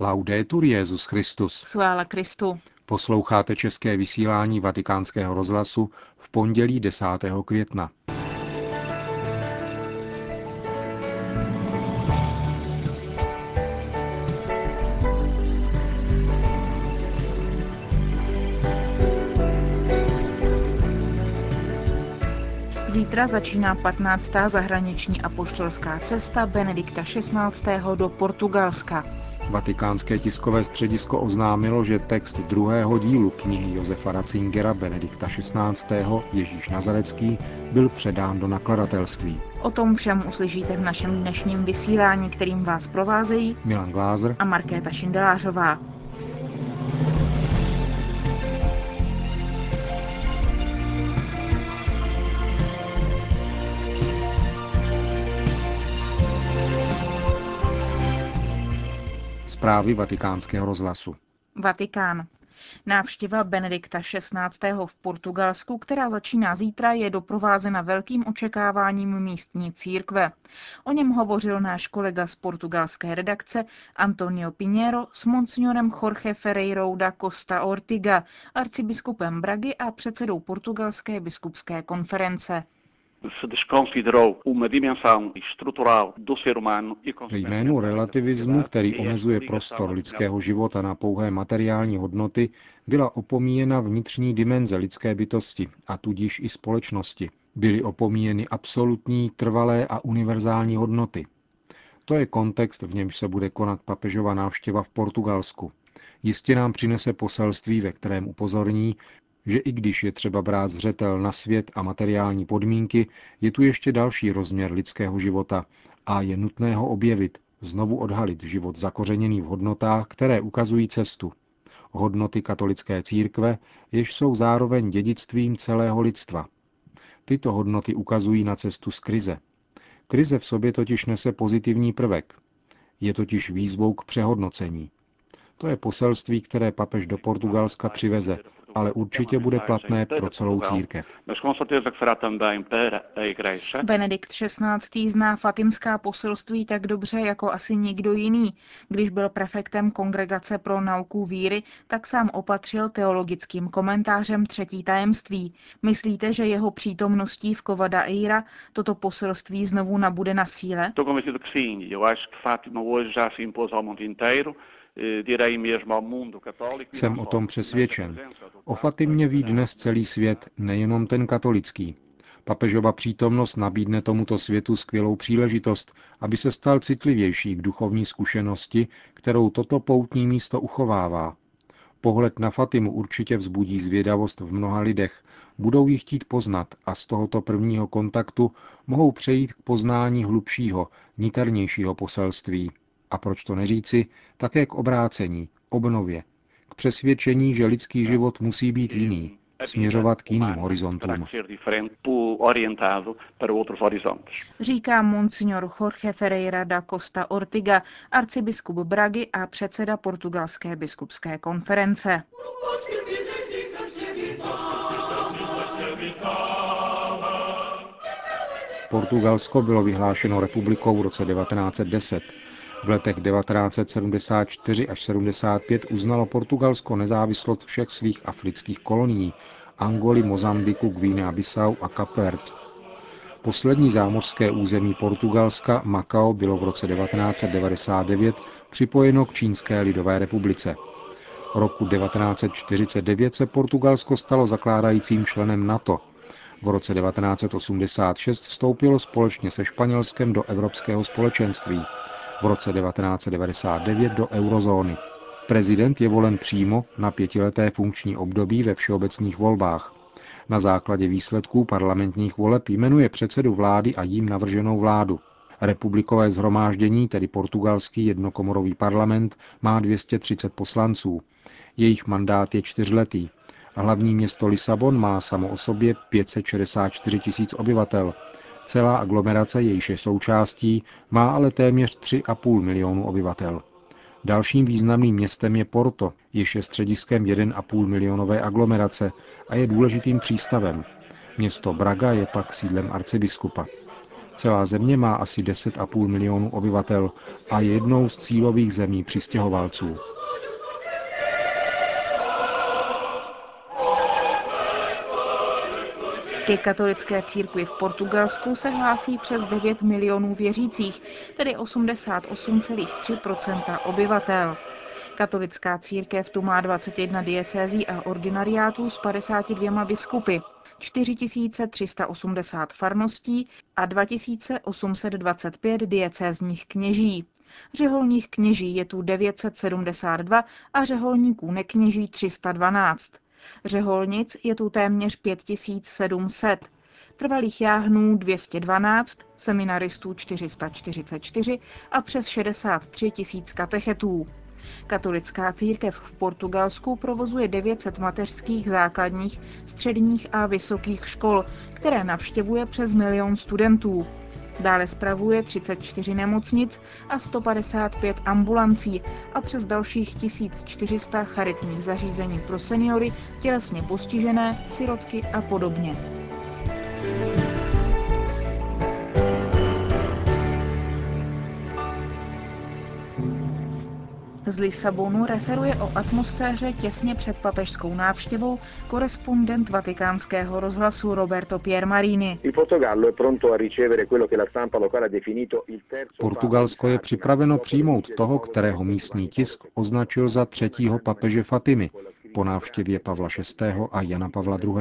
Laudetur Jezus Christus. Chvála Kristu. Posloucháte české vysílání Vatikánského rozhlasu v pondělí 10. května. Zítra začíná 15. zahraniční apoštolská cesta Benedikta XVI. do Portugalska. Vatikánské tiskové středisko oznámilo, že text druhého dílu knihy Josefa Ratzingera Benedikta XVI. Ježíš Nazarecký byl předán do nakladatelství. O tom všem uslyšíte v našem dnešním vysílání, kterým vás provázejí Milan Glázer a Markéta Šindelářová. Zprávy vatikánského rozhlasu. Vatikán. Návštěva Benedikta XVI. v Portugalsku, která začíná zítra, je doprovázena velkým očekáváním místní církve. O něm hovořil náš kolega z portugalské redakce Antonio Pinheiro s monsignorem Jorge Ferreirou da Costa Ortiga, arcibiskupem Bragy a předsedou portugalské biskupské konference se desconsiderou uma dimensão estrutural do ser humano e Ve jménu relativismu, který omezuje prostor lidského života na pouhé materiální hodnoty, byla opomíjena vnitřní dimenze lidské bytosti a tudíž i společnosti. Byly opomíjeny absolutní, trvalé a univerzální hodnoty. To je kontext, v němž se bude konat papežova návštěva v Portugalsku. Jistě nám přinese poselství, ve kterém upozorní, že i když je třeba brát zřetel na svět a materiální podmínky, je tu ještě další rozměr lidského života a je nutné ho objevit, znovu odhalit život zakořeněný v hodnotách, které ukazují cestu. Hodnoty katolické církve, jež jsou zároveň dědictvím celého lidstva. Tyto hodnoty ukazují na cestu z krize. Krize v sobě totiž nese pozitivní prvek. Je totiž výzvou k přehodnocení. To je poselství, které papež do Portugalska přiveze, ale určitě bude platné pro celou církev. Benedikt XVI. zná fatimská poselství tak dobře jako asi nikdo jiný. Když byl prefektem Kongregace pro nauku víry, tak sám opatřil teologickým komentářem třetí tajemství. Myslíte, že jeho přítomností v Kovada Eira toto poselství znovu nabude na síle? Jsem o tom přesvědčen. O Fatimě ví dnes celý svět, nejenom ten katolický. Papežova přítomnost nabídne tomuto světu skvělou příležitost, aby se stal citlivější k duchovní zkušenosti, kterou toto poutní místo uchovává. Pohled na Fatimu určitě vzbudí zvědavost v mnoha lidech, budou ji chtít poznat a z tohoto prvního kontaktu mohou přejít k poznání hlubšího, niternějšího poselství – a proč to neříci, také k obrácení, obnově, k přesvědčení, že lidský život musí být jiný, směřovat k jiným horizontům. Říká monsignor Jorge Ferreira da Costa Ortiga, arcibiskup Bragy a předseda portugalské biskupské konference. Portugalsko bylo vyhlášeno republikou v roce 1910. V letech 1974 až 75 uznalo Portugalsko nezávislost všech svých afrických kolonií Angoly, Mozambiku, Guinea Bissau a Kapverd. Poslední zámořské území Portugalska, Macao, bylo v roce 1999 připojeno k Čínské lidové republice. Roku 1949 se Portugalsko stalo zakládajícím členem NATO. V roce 1986 vstoupilo společně se Španělskem do Evropského společenství v roce 1999 do eurozóny. Prezident je volen přímo na pětileté funkční období ve všeobecných volbách. Na základě výsledků parlamentních voleb jmenuje předsedu vlády a jím navrženou vládu. Republikové zhromáždění, tedy portugalský jednokomorový parlament, má 230 poslanců. Jejich mandát je čtyřletý. Hlavní město Lisabon má samo o sobě 564 tisíc obyvatel. Celá aglomerace, jejíž je součástí, má ale téměř 3,5 milionu obyvatel. Dalším významným městem je Porto, jež je střediskem 1,5 milionové aglomerace a je důležitým přístavem. Město Braga je pak sídlem arcibiskupa. Celá země má asi 10,5 milionů obyvatel a je jednou z cílových zemí přistěhovalců. Ke katolické církvi v Portugalsku se hlásí přes 9 milionů věřících, tedy 88,3% obyvatel. Katolická církev tu má 21 diecézí a ordinariátů s 52 biskupy, 4380 farností a 2825 diecézních kněží. Řeholních kněží je tu 972 a řeholníků nekněží 312. Řeholnic je tu téměř 5700, trvalých jáhnů 212, seminaristů 444 a přes 63 tisíc katechetů. Katolická církev v Portugalsku provozuje 900 mateřských, základních, středních a vysokých škol, které navštěvuje přes milion studentů. Dále spravuje 34 nemocnic a 155 ambulancí a přes dalších 1400 charitních zařízení pro seniory, tělesně postižené, sirotky a podobně. Z Lisabonu referuje o atmosféře těsně před papežskou návštěvou korespondent vatikánského rozhlasu Roberto Piermarini. Portugalsko je připraveno přijmout toho, kterého místní tisk označil za třetího papeže Fatimy po návštěvě Pavla VI. a Jana Pavla II.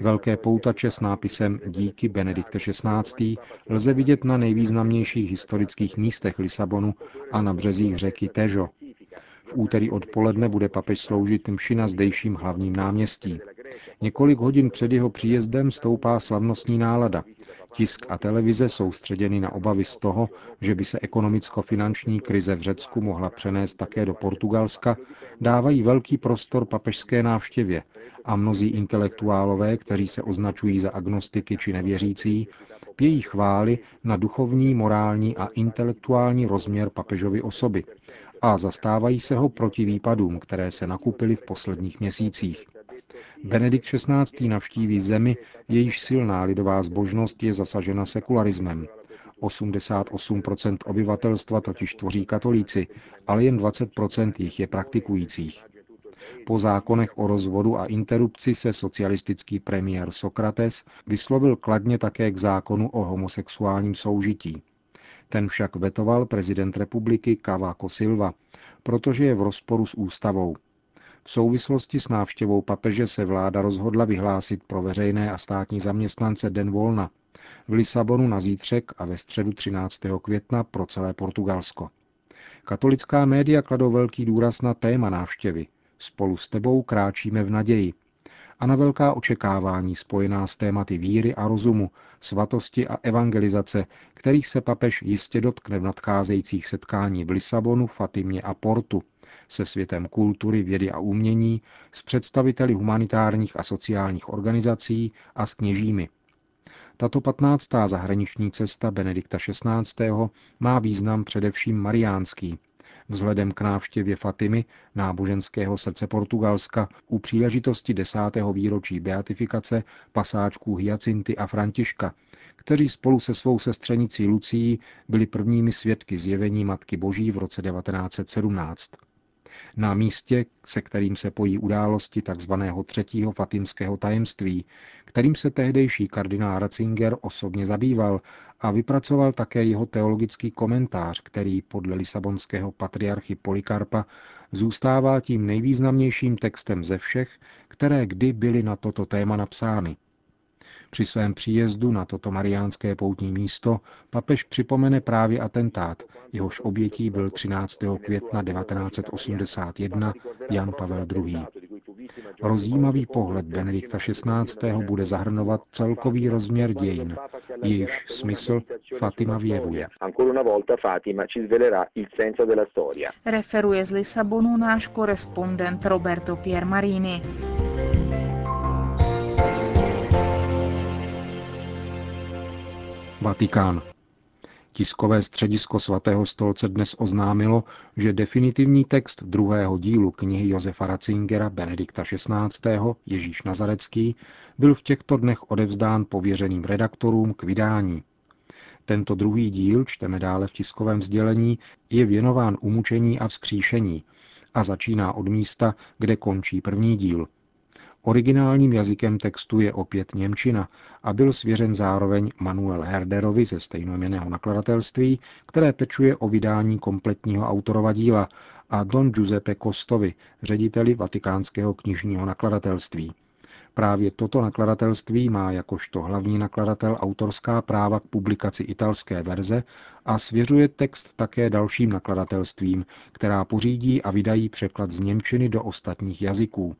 Velké poutače s nápisem Díky Benedikte XVI. lze vidět na nejvýznamnějších historických místech Lisabonu a na březích řeky Tejo. V úterý odpoledne bude papež sloužit mši na zdejším hlavním náměstí. Několik hodin před jeho příjezdem stoupá slavnostní nálada. Tisk a televize jsou středěny na obavy z toho, že by se ekonomicko-finanční krize v Řecku mohla přenést také do Portugalska, dávají velký prostor papežské návštěvě a mnozí intelektuálové, kteří se označují za agnostiky či nevěřící, pějí chvály na duchovní, morální a intelektuální rozměr papežovy osoby a zastávají se ho proti výpadům, které se nakupily v posledních měsících. Benedikt XVI. navštíví zemi, jejíž silná lidová zbožnost je zasažena sekularismem. 88% obyvatelstva totiž tvoří katolíci, ale jen 20% jich je praktikujících. Po zákonech o rozvodu a interrupci se socialistický premiér Sokrates vyslovil kladně také k zákonu o homosexuálním soužití. Ten však vetoval prezident republiky Cavaco Silva, protože je v rozporu s ústavou. V souvislosti s návštěvou papeže se vláda rozhodla vyhlásit pro veřejné a státní zaměstnance Den volna. V Lisabonu na zítřek a ve středu 13. května pro celé Portugalsko. Katolická média kladou velký důraz na téma návštěvy. Spolu s tebou kráčíme v naději. A na velká očekávání spojená s tématy víry a rozumu, svatosti a evangelizace, kterých se papež jistě dotkne v nadcházejících setkání v Lisabonu, Fatimě a Portu, se světem kultury, vědy a umění, s představiteli humanitárních a sociálních organizací a s kněžími. Tato patnáctá zahraniční cesta Benedikta XVI. má význam především mariánský, vzhledem k návštěvě Fatimy, náboženského srdce Portugalska, u příležitosti desátého výročí beatifikace pasáčků Hyacinty a Františka, kteří spolu se svou sestřenicí Lucí byli prvními svědky zjevení Matky Boží v roce 1917 na místě, se kterým se pojí události tzv. třetího fatimského tajemství, kterým se tehdejší kardinál Ratzinger osobně zabýval a vypracoval také jeho teologický komentář, který podle lisabonského patriarchy Polikarpa zůstává tím nejvýznamnějším textem ze všech, které kdy byly na toto téma napsány. Při svém příjezdu na toto mariánské poutní místo papež připomene právě atentát, jehož obětí byl 13. května 1981 Jan Pavel II. Rozjímavý pohled Benedikta XVI. bude zahrnovat celkový rozměr dějin, jejíž smysl Fatima vyjevuje. Referuje z Lisabonu náš korespondent Roberto Piermarini. Vatikán. Tiskové středisko svatého stolce dnes oznámilo, že definitivní text druhého dílu knihy Josefa Ratzingera Benedikta XVI. Ježíš Nazarecký byl v těchto dnech odevzdán pověřeným redaktorům k vydání. Tento druhý díl, čteme dále v tiskovém sdělení, je věnován umučení a vzkříšení a začíná od místa, kde končí první díl. Originálním jazykem textu je opět Němčina a byl svěřen zároveň Manuel Herderovi ze stejnojmeného nakladatelství, které pečuje o vydání kompletního autorova díla, a Don Giuseppe Costovi, řediteli Vatikánského knižního nakladatelství. Právě toto nakladatelství má jakožto hlavní nakladatel autorská práva k publikaci italské verze a svěřuje text také dalším nakladatelstvím, která pořídí a vydají překlad z Němčiny do ostatních jazyků.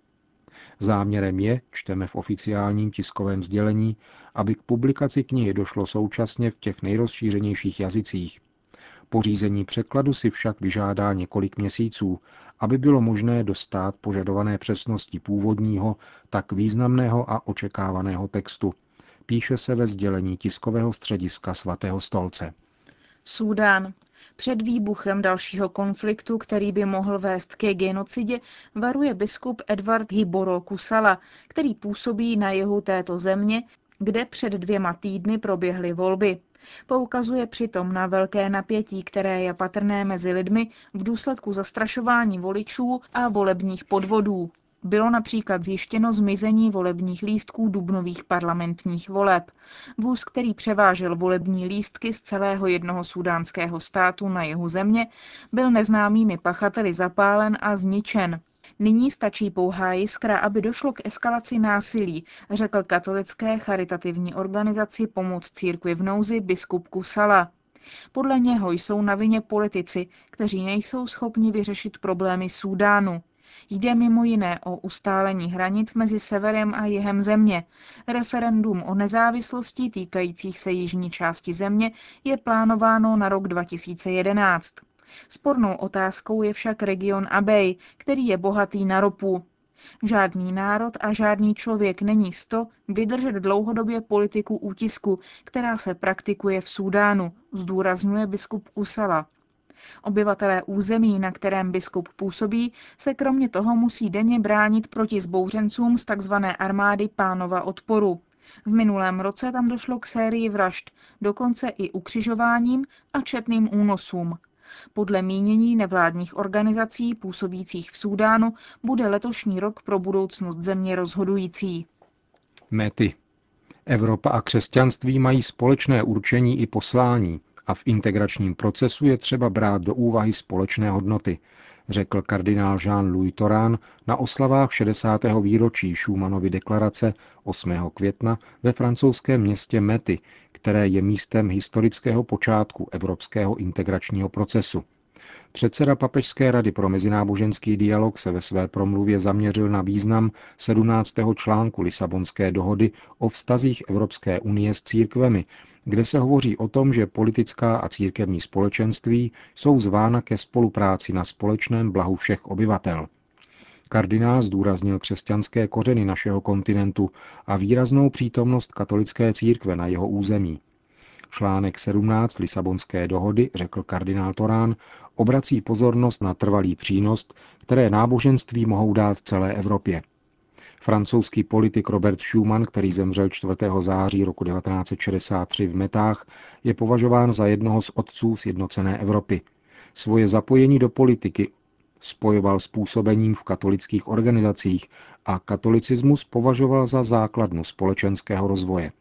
Záměrem je, čteme v oficiálním tiskovém sdělení, aby k publikaci knihy došlo současně v těch nejrozšířenějších jazycích. Pořízení překladu si však vyžádá několik měsíců, aby bylo možné dostat požadované přesnosti původního, tak významného a očekávaného textu. Píše se ve sdělení tiskového střediska svatého stolce. Súdán. Před výbuchem dalšího konfliktu, který by mohl vést ke genocidě, varuje biskup Edward Hiboro Kusala, který působí na jihu této země, kde před dvěma týdny proběhly volby. Poukazuje přitom na velké napětí, které je patrné mezi lidmi v důsledku zastrašování voličů a volebních podvodů. Bylo například zjištěno zmizení volebních lístků dubnových parlamentních voleb. Vůz, který převážel volební lístky z celého jednoho sudánského státu na jihu země, byl neznámými pachateli zapálen a zničen. Nyní stačí pouhá jiskra, aby došlo k eskalaci násilí, řekl katolické charitativní organizaci Pomoc církvi v nouzi biskup Kusala. Podle něho jsou na vině politici, kteří nejsou schopni vyřešit problémy Súdánu. Jde mimo jiné o ustálení hranic mezi severem a jihem země. Referendum o nezávislosti týkajících se jižní části země je plánováno na rok 2011. Spornou otázkou je však region Abej, který je bohatý na ropu. Žádný národ a žádný člověk není sto vydržet dlouhodobě politiku útisku, která se praktikuje v Súdánu, zdůrazňuje biskup Kusala. Obyvatelé území, na kterém biskup působí, se kromě toho musí denně bránit proti zbouřencům z tzv. armády pánova odporu. V minulém roce tam došlo k sérii vražd, dokonce i ukřižováním a četným únosům. Podle mínění nevládních organizací působících v Súdánu bude letošní rok pro budoucnost země rozhodující. Mety. Evropa a křesťanství mají společné určení i poslání a v integračním procesu je třeba brát do úvahy společné hodnoty, řekl kardinál Jean-Louis Torán na oslavách 60. výročí Schumannovy deklarace 8. května ve francouzském městě Mety, které je místem historického počátku evropského integračního procesu. Předseda Papežské rady pro mezináboženský dialog se ve své promluvě zaměřil na význam 17. článku Lisabonské dohody o vztazích Evropské unie s církvemi, kde se hovoří o tom, že politická a církevní společenství jsou zvána ke spolupráci na společném blahu všech obyvatel. Kardinál zdůraznil křesťanské kořeny našeho kontinentu a výraznou přítomnost katolické církve na jeho území. Článek 17 Lisabonské dohody, řekl kardinál Torán, obrací pozornost na trvalý přínos, které náboženství mohou dát celé Evropě. Francouzský politik Robert Schuman, který zemřel 4. září roku 1963 v Metách, je považován za jednoho z otců sjednocené Evropy. Svoje zapojení do politiky spojoval s působením v katolických organizacích a katolicismus považoval za základnu společenského rozvoje.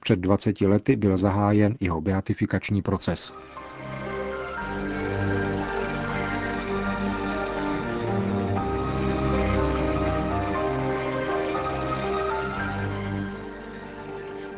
Před 20 lety byl zahájen jeho beatifikační proces.